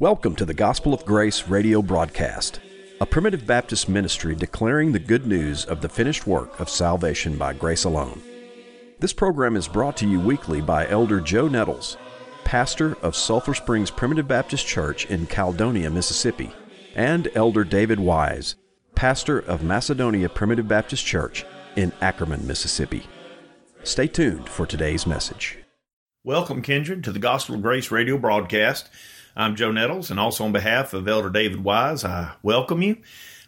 Welcome to the Gospel of Grace radio broadcast, a primitive Baptist ministry declaring the good news of the finished work of salvation by grace alone. This program is brought to you weekly by Elder Joe Nettles, pastor of Sulphur Springs Primitive Baptist Church in Caledonia, Mississippi, and Elder David Wise, pastor of Macedonia Primitive Baptist Church in Ackerman, Mississippi. Stay tuned for today's message. Welcome, Kindred, to the Gospel of Grace radio broadcast. I'm Joe Nettles, and also on behalf of Elder David Wise, I welcome you.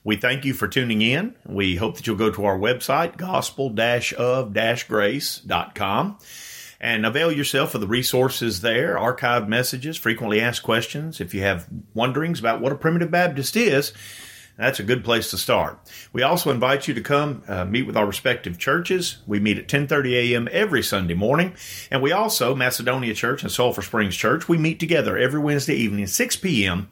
We thank you for tuning in. We hope that you'll go to our website, gospel-of-grace.com, and avail yourself of the resources there, archived messages, frequently asked questions. If you have wonderings about what a primitive Baptist is, that's a good place to start. We also invite you to come uh, meet with our respective churches. We meet at 10:30 a.m. every Sunday morning, and we also Macedonia Church and Sulphur Springs Church. We meet together every Wednesday evening at 6 p.m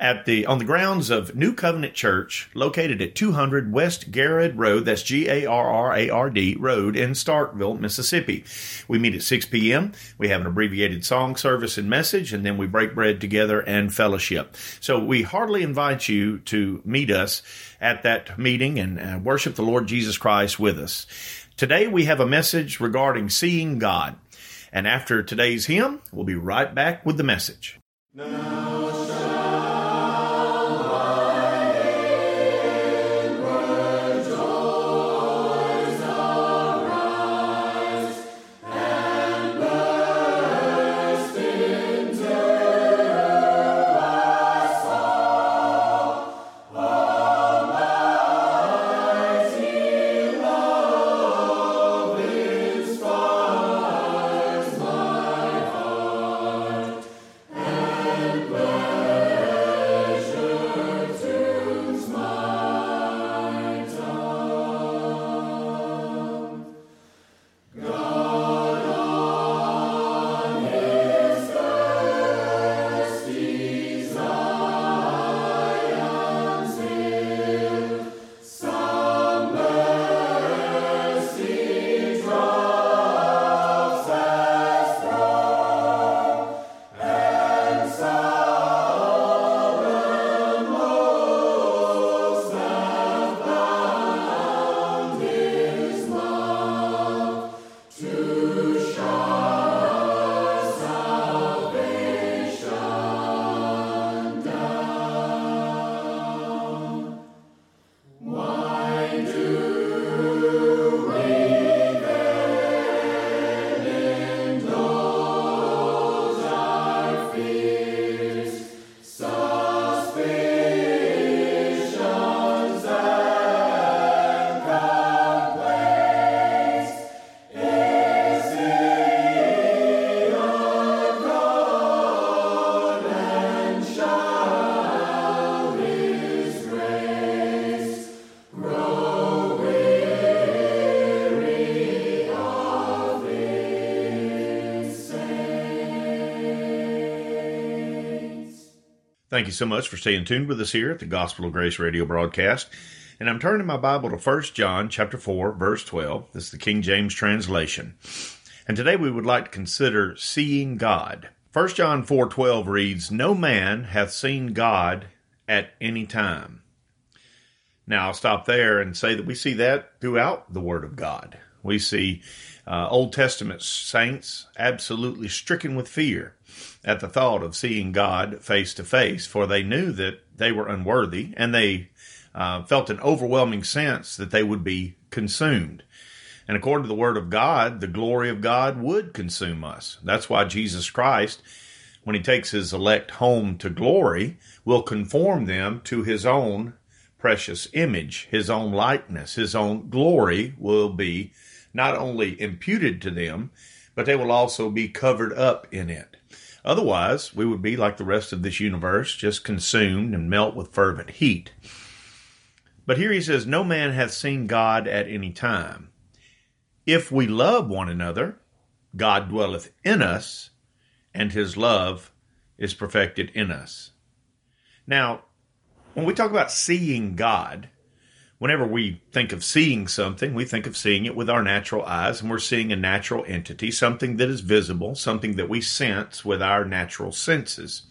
at the on the grounds of New Covenant Church, located at 200 West Garrard Road. That's G A R R A R D Road in Starkville, Mississippi. We meet at 6 p.m. We have an abbreviated song service and message, and then we break bread together and fellowship. So we heartily invite you to meet us at that meeting and uh, worship the Lord Jesus Christ with us. Today we have a message regarding seeing God. And after today's hymn, we'll be right back with the message. Thank you so much for staying tuned with us here at the Gospel of Grace radio broadcast. And I'm turning my Bible to 1 John chapter 4, verse 12. This is the King James translation. And today we would like to consider seeing God. 1 John 4:12 reads, "No man hath seen God at any time." Now, I'll stop there and say that we see that throughout the Word of God. We see uh, Old Testament saints absolutely stricken with fear at the thought of seeing God face to face, for they knew that they were unworthy and they uh, felt an overwhelming sense that they would be consumed. And according to the Word of God, the glory of God would consume us. That's why Jesus Christ, when He takes His elect home to glory, will conform them to His own precious image, His own likeness, His own glory will be not only imputed to them, but they will also be covered up in it. Otherwise, we would be like the rest of this universe, just consumed and melt with fervent heat. But here he says, No man hath seen God at any time. If we love one another, God dwelleth in us, and his love is perfected in us. Now, when we talk about seeing God, whenever we think of seeing something, we think of seeing it with our natural eyes, and we're seeing a natural entity, something that is visible, something that we sense with our natural senses.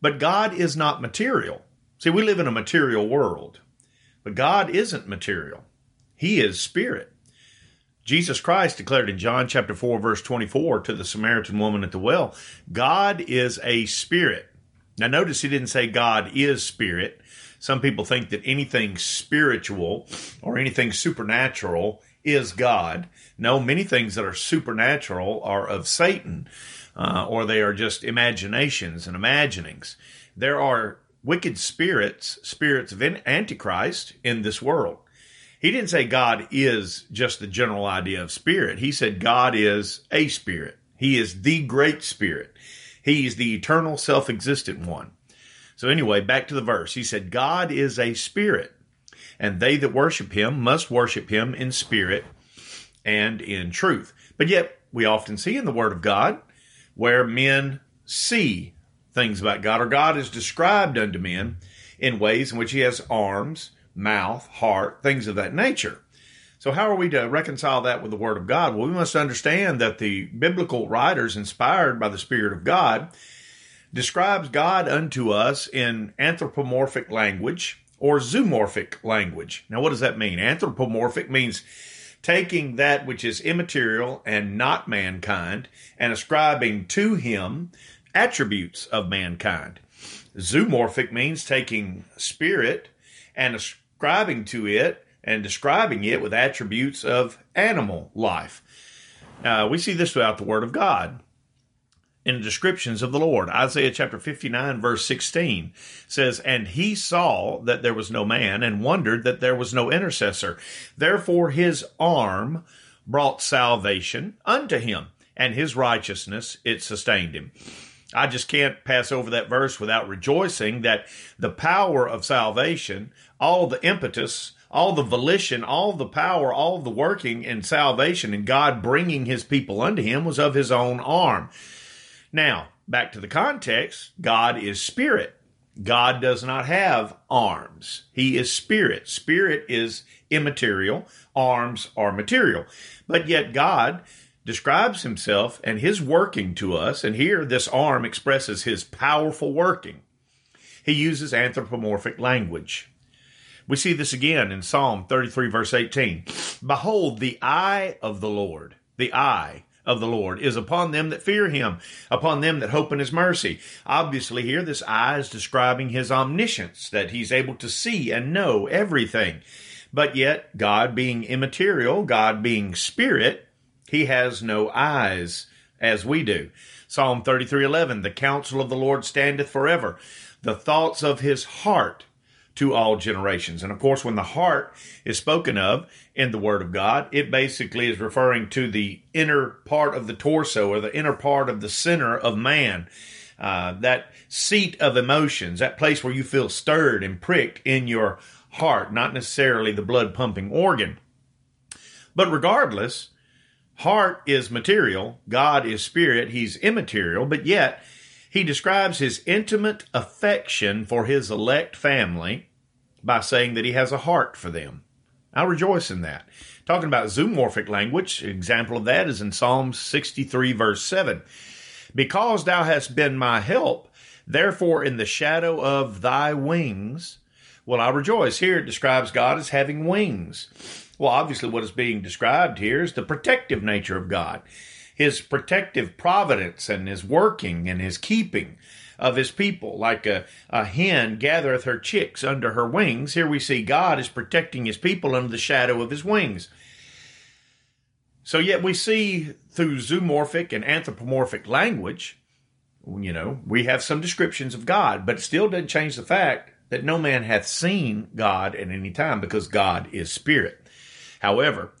But God is not material. See, we live in a material world, but God isn't material. He is spirit. Jesus Christ declared in John chapter 4 verse 24 to the Samaritan woman at the well, God is a spirit. Now notice he didn't say God is spirit. Some people think that anything spiritual or anything supernatural is God. No, many things that are supernatural are of Satan, uh, or they are just imaginations and imaginings. There are wicked spirits, spirits of Antichrist in this world. He didn't say God is just the general idea of spirit. He said God is a spirit. He is the great spirit. He is the eternal self existent one. So, anyway, back to the verse. He said, God is a spirit, and they that worship him must worship him in spirit and in truth. But yet, we often see in the Word of God where men see things about God, or God is described unto men in ways in which he has arms mouth, heart, things of that nature. So, how are we to reconcile that with the Word of God? Well, we must understand that the biblical writers, inspired by the Spirit of God, describes God unto us in anthropomorphic language or zoomorphic language. Now, what does that mean? Anthropomorphic means taking that which is immaterial and not mankind and ascribing to him attributes of mankind. Zoomorphic means taking spirit and ascribing to it and describing it with attributes of animal life. Uh, we see this throughout the Word of God in the descriptions of the Lord. Isaiah chapter 59, verse 16 says, And he saw that there was no man, and wondered that there was no intercessor. Therefore his arm brought salvation unto him, and his righteousness it sustained him. I just can't pass over that verse without rejoicing that the power of salvation, all the impetus, all the volition, all the power, all the working in salvation and God bringing his people unto him was of his own arm. Now, back to the context, God is spirit. God does not have arms. He is spirit. Spirit is immaterial. Arms are material. But yet God describes himself and his working to us, and here this arm expresses his powerful working. He uses anthropomorphic language. We see this again in Psalm 33, verse 18. Behold, the eye of the Lord, the eye of the Lord is upon them that fear him, upon them that hope in his mercy. Obviously, here this eye is describing his omniscience, that he's able to see and know everything. But yet, God being immaterial, God being spirit, he has no eyes as we do. Psalm 33:11 The counsel of the Lord standeth forever the thoughts of his heart to all generations. And of course when the heart is spoken of in the word of God it basically is referring to the inner part of the torso or the inner part of the center of man. Uh, that seat of emotions, that place where you feel stirred and pricked in your heart, not necessarily the blood pumping organ. But regardless, Heart is material, God is spirit, he's immaterial, but yet he describes his intimate affection for his elect family by saying that he has a heart for them. I rejoice in that. Talking about zoomorphic language, example of that is in Psalm 63, verse 7. Because thou hast been my help, therefore in the shadow of thy wings will I rejoice. Here it describes God as having wings. Well, obviously, what is being described here is the protective nature of God, His protective providence and His working and His keeping of His people. Like a, a hen gathereth her chicks under her wings, here we see God is protecting His people under the shadow of His wings. So, yet we see through zoomorphic and anthropomorphic language, you know, we have some descriptions of God, but it still doesn't change the fact that no man hath seen God at any time because God is spirit. However,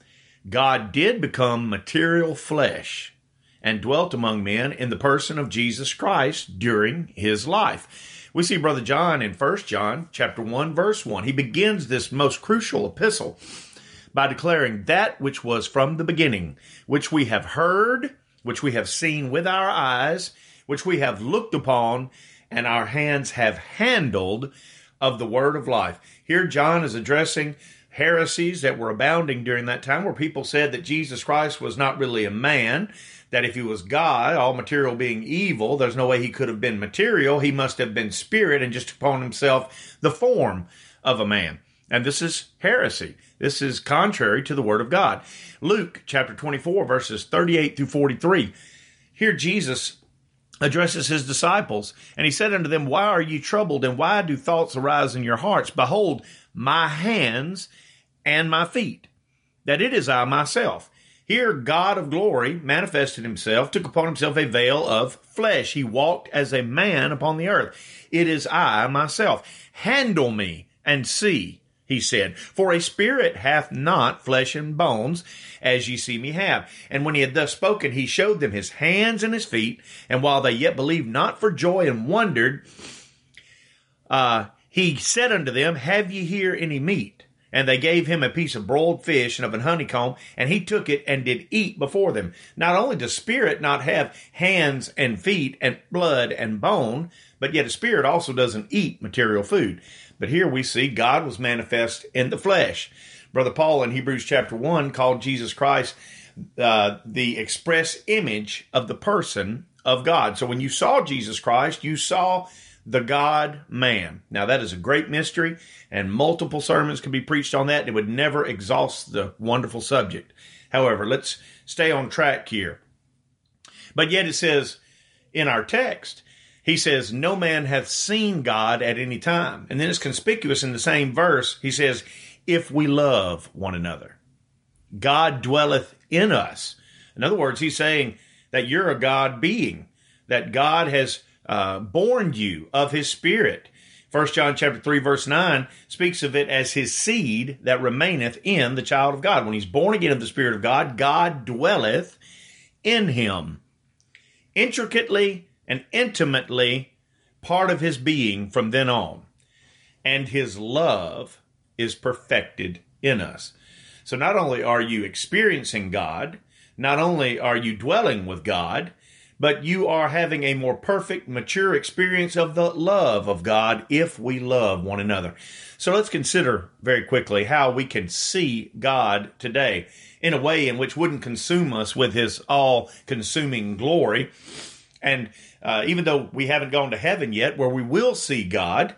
God did become material flesh and dwelt among men in the person of Jesus Christ during his life. We see brother John in 1 John chapter 1 verse 1. He begins this most crucial epistle by declaring that which was from the beginning, which we have heard, which we have seen with our eyes, which we have looked upon, and our hands have handled of the word of life. Here John is addressing heresies that were abounding during that time where people said that Jesus Christ was not really a man, that if he was God, all material being evil, there's no way he could have been material. He must have been spirit and just upon himself the form of a man. And this is heresy. This is contrary to the word of God. Luke chapter 24, verses 38 through 43. Here Jesus addresses his disciples, and he said unto them, Why are ye troubled, and why do thoughts arise in your hearts? Behold, my hands and my feet, that it is I myself. Here, God of glory manifested himself, took upon himself a veil of flesh. He walked as a man upon the earth. It is I myself. Handle me and see he said, For a spirit hath not flesh and bones, as ye see me have. And when he had thus spoken, he showed them his hands and his feet. And while they yet believed not for joy and wondered, uh, he said unto them, Have ye here any meat? And they gave him a piece of broiled fish and of an honeycomb, and he took it and did eat before them. Not only does spirit not have hands and feet and blood and bone, but yet a spirit also doesn't eat material food. But here we see God was manifest in the flesh. Brother Paul in Hebrews chapter 1 called Jesus Christ uh, the express image of the person of God. So when you saw Jesus Christ, you saw the God man. Now that is a great mystery, and multiple sermons can be preached on that. It would never exhaust the wonderful subject. However, let's stay on track here. But yet it says in our text he says, No man hath seen God at any time. And then it's conspicuous in the same verse. He says, If we love one another, God dwelleth in us. In other words, he's saying that you're a God being, that God has uh, born you of his spirit. First John chapter 3 verse 9 speaks of it as his seed that remaineth in the child of God. When he's born again of the spirit of God, God dwelleth in him. Intricately and intimately part of his being from then on. And his love is perfected in us. So not only are you experiencing God, not only are you dwelling with God, but you are having a more perfect, mature experience of the love of God if we love one another. So let's consider very quickly how we can see God today in a way in which wouldn't consume us with his all consuming glory. And uh, even though we haven't gone to heaven yet, where we will see God.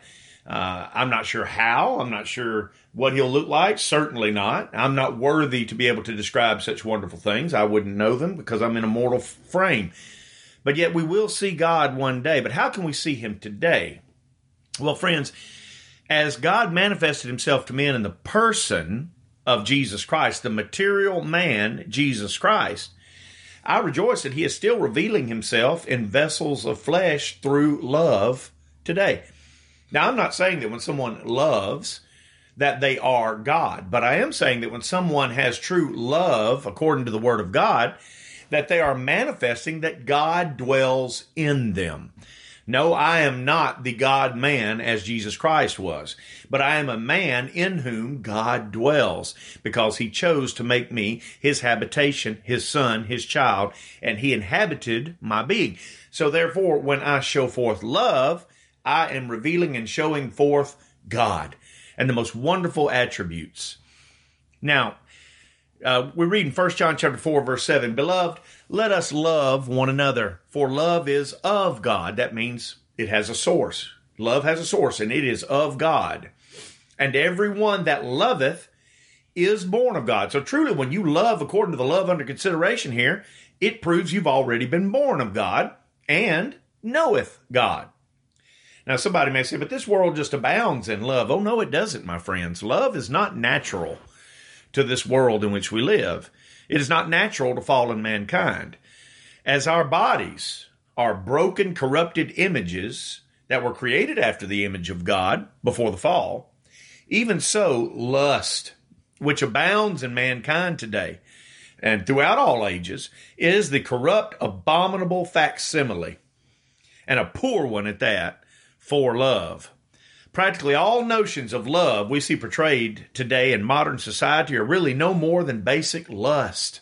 Uh, I'm not sure how. I'm not sure what he'll look like. Certainly not. I'm not worthy to be able to describe such wonderful things. I wouldn't know them because I'm in a mortal frame. But yet we will see God one day. But how can we see him today? Well, friends, as God manifested himself to men in the person of Jesus Christ, the material man, Jesus Christ, I rejoice that he is still revealing himself in vessels of flesh through love today. Now, I'm not saying that when someone loves, that they are God, but I am saying that when someone has true love, according to the Word of God, that they are manifesting that God dwells in them. No, I am not the God man as Jesus Christ was, but I am a man in whom God dwells because he chose to make me his habitation, his son, his child, and he inhabited my being. So therefore, when I show forth love, I am revealing and showing forth God and the most wonderful attributes. Now, uh, we read in 1 John chapter 4, verse 7, Beloved, let us love one another, for love is of God. That means it has a source. Love has a source, and it is of God. And everyone that loveth is born of God. So truly, when you love according to the love under consideration here, it proves you've already been born of God and knoweth God. Now, somebody may say, but this world just abounds in love. Oh, no, it doesn't, my friends. Love is not natural to this world in which we live. It is not natural to fallen mankind. As our bodies are broken, corrupted images that were created after the image of God before the fall, even so, lust, which abounds in mankind today and throughout all ages, is the corrupt, abominable facsimile, and a poor one at that, for love. Practically all notions of love we see portrayed today in modern society are really no more than basic lust.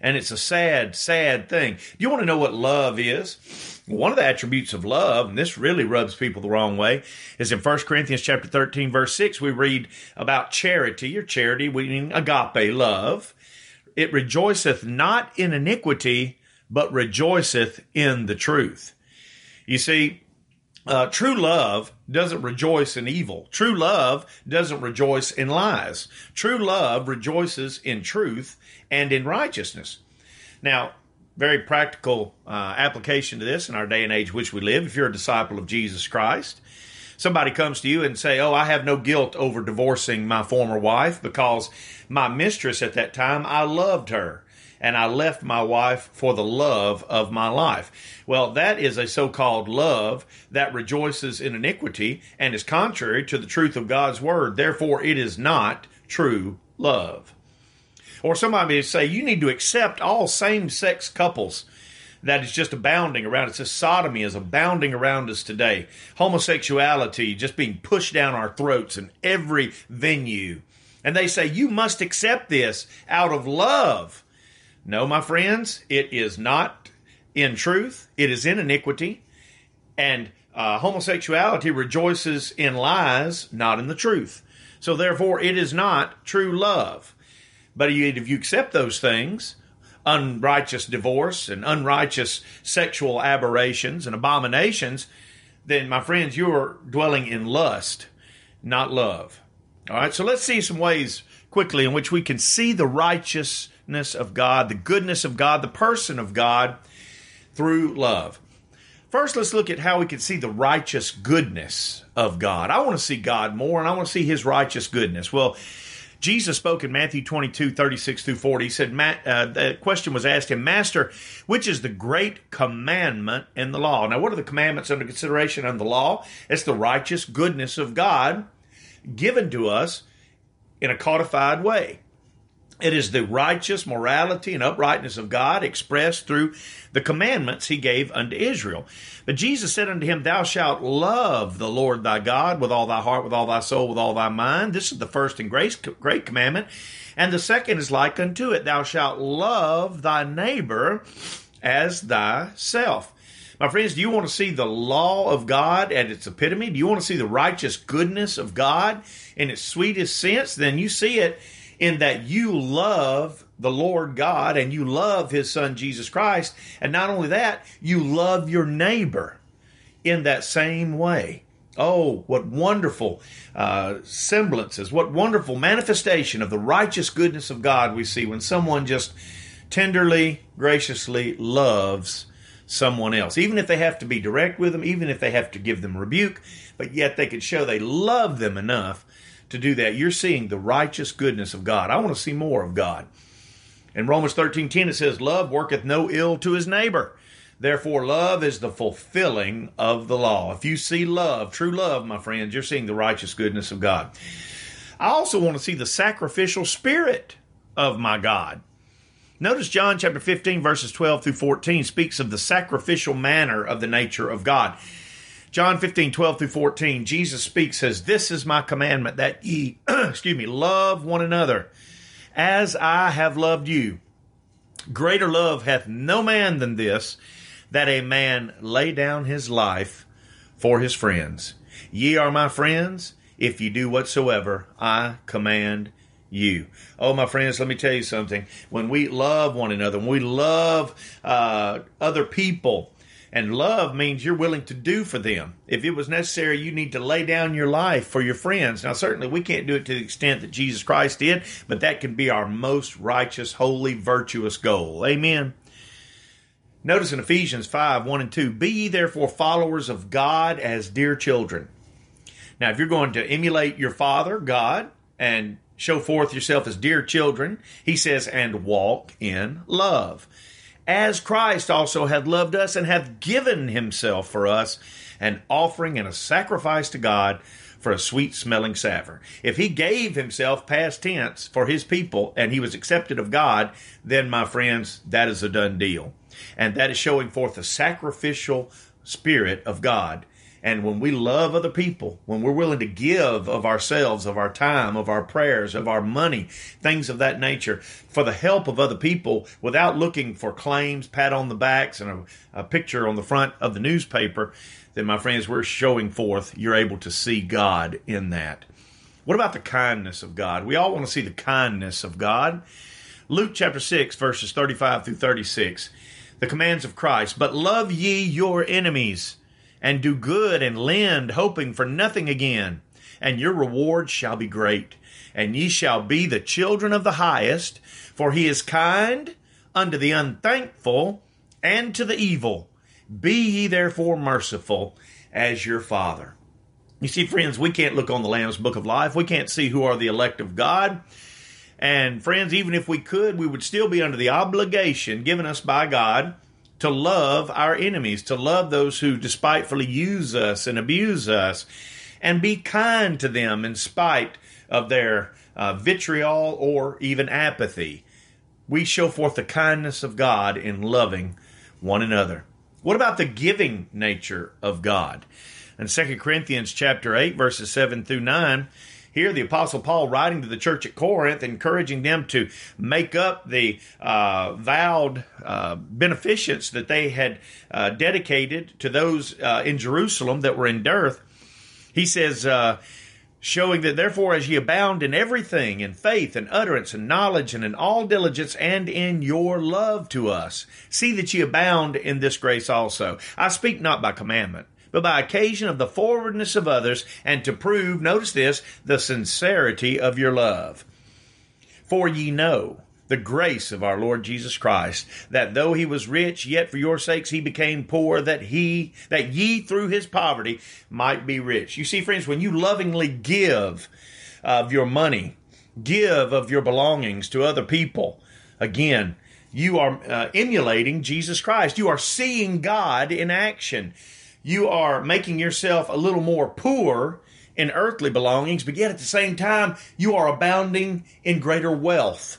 And it's a sad, sad thing. Do you want to know what love is? One of the attributes of love, and this really rubs people the wrong way, is in 1 Corinthians chapter 13, verse 6, we read about charity, or charity meaning agape love. It rejoiceth not in iniquity, but rejoiceth in the truth. You see, uh, true love doesn't rejoice in evil. True love doesn't rejoice in lies. True love rejoices in truth and in righteousness. Now, very practical uh, application to this in our day and age which we live. If you're a disciple of Jesus Christ, somebody comes to you and say, "Oh, I have no guilt over divorcing my former wife because my mistress at that time I loved her." and I left my wife for the love of my life. Well, that is a so called love that rejoices in iniquity and is contrary to the truth of God's word. Therefore, it is not true love. Or somebody may say, you need to accept all same sex couples that is just abounding around. Says sodomy is abounding around us today. Homosexuality just being pushed down our throats in every venue. And they say, you must accept this out of love. No, my friends, it is not in truth, it is in iniquity. And uh, homosexuality rejoices in lies, not in the truth. So therefore, it is not true love. But if you accept those things, unrighteous divorce and unrighteous sexual aberrations and abominations, then my friends, you're dwelling in lust, not love. All right, so let's see some ways quickly in which we can see the righteousness of God, the goodness of God, the person of God through love. First, let's look at how we can see the righteous goodness of God. I want to see God more and I want to see his righteous goodness. Well, Jesus spoke in Matthew 22, 36 through 40. He said, uh, the question was asked him, Master, which is the great commandment in the law? Now, what are the commandments under consideration in the law? It's the righteous goodness of God given to us in a codified way. It is the righteous morality and uprightness of God expressed through the commandments he gave unto Israel. But Jesus said unto him, Thou shalt love the Lord thy God with all thy heart, with all thy soul, with all thy mind. This is the first and great, commandment. And the second is like unto it, Thou shalt love thy neighbor as thyself. My friends, do you want to see the law of God at its epitome? Do you want to see the righteous goodness of God in its sweetest sense? Then you see it in that you love the Lord God and you love His Son Jesus Christ. And not only that, you love your neighbor in that same way. Oh, what wonderful uh, semblances, what wonderful manifestation of the righteous goodness of God we see when someone just tenderly, graciously loves someone else. Even if they have to be direct with them, even if they have to give them rebuke, but yet they could show they love them enough to do that. You're seeing the righteous goodness of God. I want to see more of God. In Romans 13 10, it says, Love worketh no ill to his neighbor. Therefore, love is the fulfilling of the law. If you see love, true love, my friends, you're seeing the righteous goodness of God. I also want to see the sacrificial spirit of my God. Notice John chapter 15, verses 12 through 14 speaks of the sacrificial manner of the nature of God. John 15, 12 through 14, Jesus speaks, says, This is my commandment that ye, excuse me, love one another as I have loved you. Greater love hath no man than this, that a man lay down his life for his friends. Ye are my friends if you do whatsoever I command you. Oh, my friends, let me tell you something. When we love one another, when we love uh, other people, and love means you're willing to do for them. If it was necessary, you need to lay down your life for your friends. Now, certainly we can't do it to the extent that Jesus Christ did, but that can be our most righteous, holy, virtuous goal. Amen. Notice in Ephesians 5 1 and 2 Be ye therefore followers of God as dear children. Now, if you're going to emulate your Father, God, and show forth yourself as dear children, he says, and walk in love as Christ also hath loved us and hath given himself for us, an offering and a sacrifice to God for a sweet smelling savour. If he gave himself past tense for his people and he was accepted of God, then my friends, that is a done deal. And that is showing forth the sacrificial spirit of God And when we love other people, when we're willing to give of ourselves, of our time, of our prayers, of our money, things of that nature, for the help of other people without looking for claims, pat on the backs, and a, a picture on the front of the newspaper, then my friends, we're showing forth, you're able to see God in that. What about the kindness of God? We all want to see the kindness of God. Luke chapter 6, verses 35 through 36, the commands of Christ. But love ye your enemies and do good and lend, hoping for nothing again, and your reward shall be great. And ye shall be the children of the highest, for he is kind unto the unthankful and to the evil. Be ye therefore merciful as your Father. You see, friends, we can't look on the Lamb's Book of Life. We can't see who are the elect of God. And friends, even if we could, we would still be under the obligation given us by God to love our enemies, to love those who despitefully use us and abuse us, and be kind to them in spite of their uh, vitriol or even apathy. We show forth the kindness of God in loving one another. What about the giving nature of God? In 2 Corinthians chapter 8 verses 7 through 9, here, the Apostle Paul writing to the church at Corinth, encouraging them to make up the uh, vowed uh, beneficence that they had uh, dedicated to those uh, in Jerusalem that were in dearth. He says, uh, showing that therefore as ye abound in everything, in faith and utterance and knowledge and in all diligence and in your love to us, see that ye abound in this grace also. I speak not by commandment but by occasion of the forwardness of others, and to prove, notice this, the sincerity of your love. For ye know the grace of our Lord Jesus Christ, that though he was rich, yet for your sakes he became poor, that he that ye through his poverty might be rich. You see, friends, when you lovingly give of your money, give of your belongings to other people, again, you are uh, emulating Jesus Christ. You are seeing God in action you are making yourself a little more poor in earthly belongings, but yet at the same time, you are abounding in greater wealth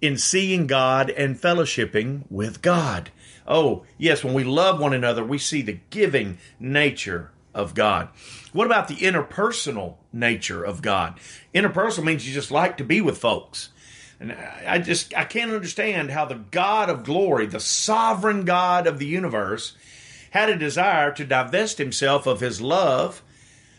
in seeing God and fellowshipping with God. Oh, yes, when we love one another, we see the giving nature of God. What about the interpersonal nature of God? Interpersonal means you just like to be with folks. And I just I can't understand how the God of glory, the sovereign God of the universe, had a desire to divest himself of his love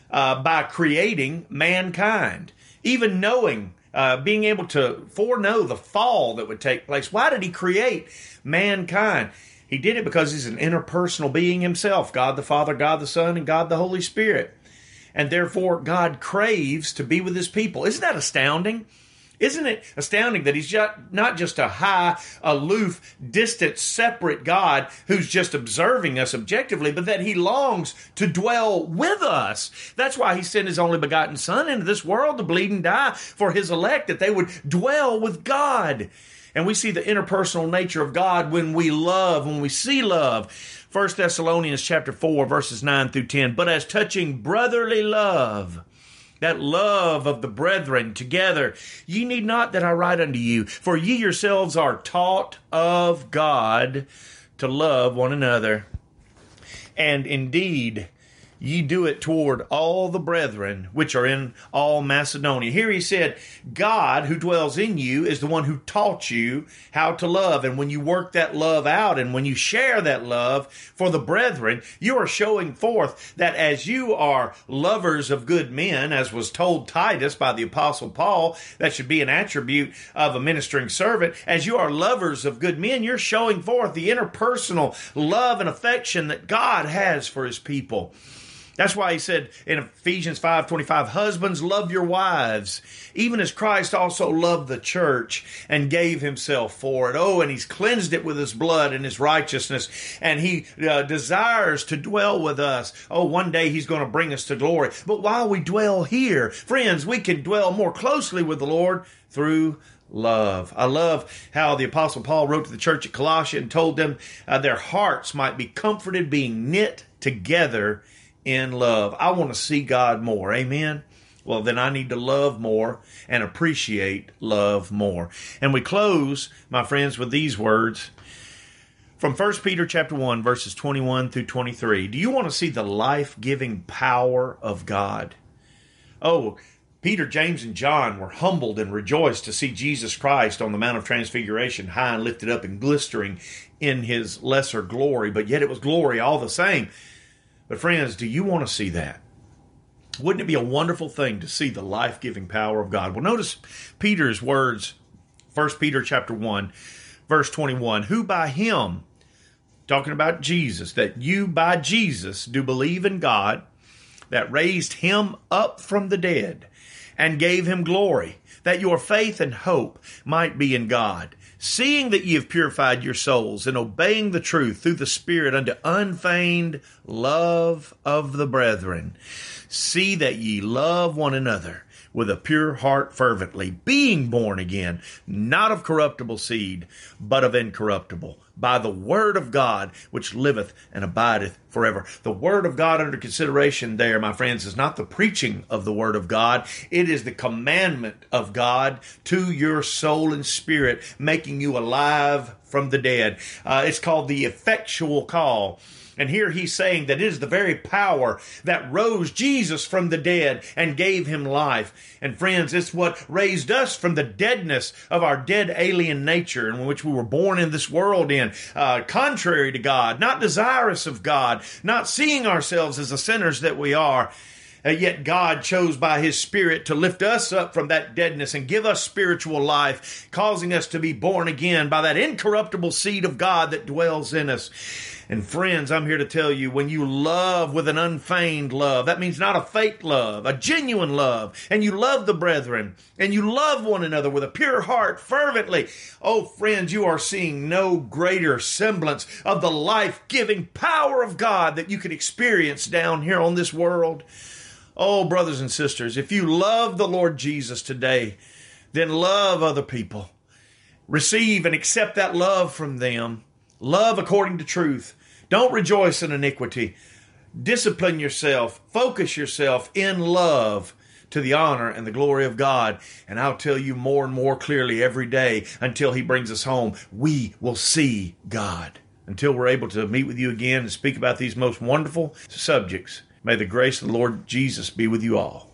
uh, by creating mankind, even knowing, uh, being able to foreknow the fall that would take place. Why did he create mankind? He did it because he's an interpersonal being himself God the Father, God the Son, and God the Holy Spirit. And therefore, God craves to be with his people. Isn't that astounding? Isn't it astounding that he's just, not just a high, aloof, distant, separate God who's just observing us objectively, but that he longs to dwell with us? That's why he sent his only begotten Son into this world to bleed and die for his elect, that they would dwell with God. And we see the interpersonal nature of God when we love, when we see love. 1 Thessalonians chapter 4 verses 9 through 10. But as touching brotherly love, that love of the brethren together. Ye need not that I write unto you, for ye yourselves are taught of God to love one another. And indeed, ye do it toward all the brethren which are in all Macedonia. Here he said, God who dwells in you is the one who taught you how to love. And when you work that love out and when you share that love for the brethren, you are showing forth that as you are lovers of good men, as was told Titus by the apostle Paul, that should be an attribute of a ministering servant. As you are lovers of good men, you're showing forth the interpersonal love and affection that God has for his people. That's why he said in Ephesians 5:25, "Husbands love your wives, even as Christ also loved the church and gave himself for it." Oh, and he's cleansed it with his blood and his righteousness, and he uh, desires to dwell with us. Oh, one day he's going to bring us to glory. But while we dwell here, friends, we can dwell more closely with the Lord through love. I love how the Apostle Paul wrote to the church at Colossia and told them uh, their hearts might be comforted, being knit together in love. I want to see God more. Amen. Well, then I need to love more and appreciate love more. And we close, my friends, with these words From 1 Peter chapter 1 verses 21 through 23. Do you want to see the life-giving power of God? Oh, Peter, James, and John were humbled and rejoiced to see Jesus Christ on the Mount of Transfiguration, high and lifted up and glistering in his lesser glory, but yet it was glory all the same. But, friends, do you want to see that? Wouldn't it be a wonderful thing to see the life giving power of God? Well, notice Peter's words, 1 Peter chapter 1, verse 21 Who by him, talking about Jesus, that you by Jesus do believe in God, that raised him up from the dead and gave him glory, that your faith and hope might be in God. Seeing that ye have purified your souls in obeying the truth through the Spirit unto unfeigned love of the brethren, see that ye love one another with a pure heart fervently, being born again, not of corruptible seed, but of incorruptible, by the word of God, which liveth and abideth forever. The word of God under consideration there, my friends, is not the preaching of the word of God. It is the commandment of God to your soul and spirit, making you alive from the dead. Uh, it's called the effectual call. And here he's saying that it is the very power that rose Jesus from the dead and gave him life. And friends, it's what raised us from the deadness of our dead alien nature in which we were born in this world in, uh, contrary to God, not desirous of God, not seeing ourselves as the sinners that we are. Uh, yet God chose by His Spirit to lift us up from that deadness and give us spiritual life, causing us to be born again by that incorruptible seed of God that dwells in us. And friends, I'm here to tell you when you love with an unfeigned love, that means not a fake love, a genuine love, and you love the brethren, and you love one another with a pure heart fervently. Oh, friends, you are seeing no greater semblance of the life giving power of God that you can experience down here on this world. Oh, brothers and sisters, if you love the Lord Jesus today, then love other people. Receive and accept that love from them Love according to truth. Don't rejoice in iniquity. Discipline yourself. Focus yourself in love to the honor and the glory of God. And I'll tell you more and more clearly every day until He brings us home. We will see God. Until we're able to meet with you again and speak about these most wonderful subjects, may the grace of the Lord Jesus be with you all.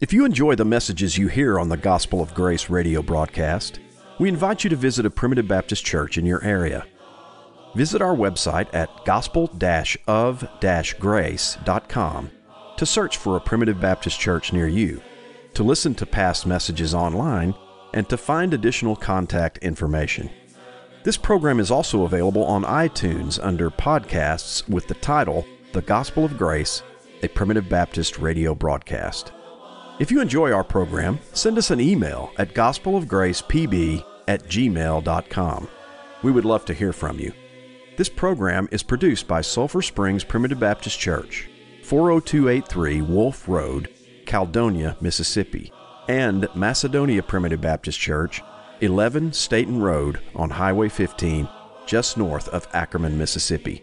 If you enjoy the messages you hear on the Gospel of Grace radio broadcast, we invite you to visit a Primitive Baptist church in your area. Visit our website at gospel of grace.com to search for a Primitive Baptist church near you, to listen to past messages online, and to find additional contact information. This program is also available on iTunes under podcasts with the title The Gospel of Grace, a Primitive Baptist radio broadcast. If you enjoy our program, send us an email at gospelofgracepb at gmail.com. We would love to hear from you. This program is produced by Sulphur Springs Primitive Baptist Church, 40283 Wolf Road, Caledonia, Mississippi, and Macedonia Primitive Baptist Church, 11 Staten Road on Highway 15, just north of Ackerman, Mississippi.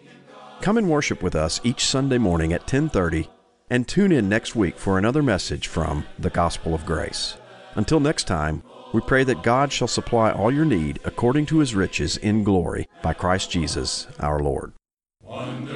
Come and worship with us each Sunday morning at 1030 and tune in next week for another message from the Gospel of Grace. Until next time, we pray that God shall supply all your need according to his riches in glory by Christ Jesus our Lord. Wonderful.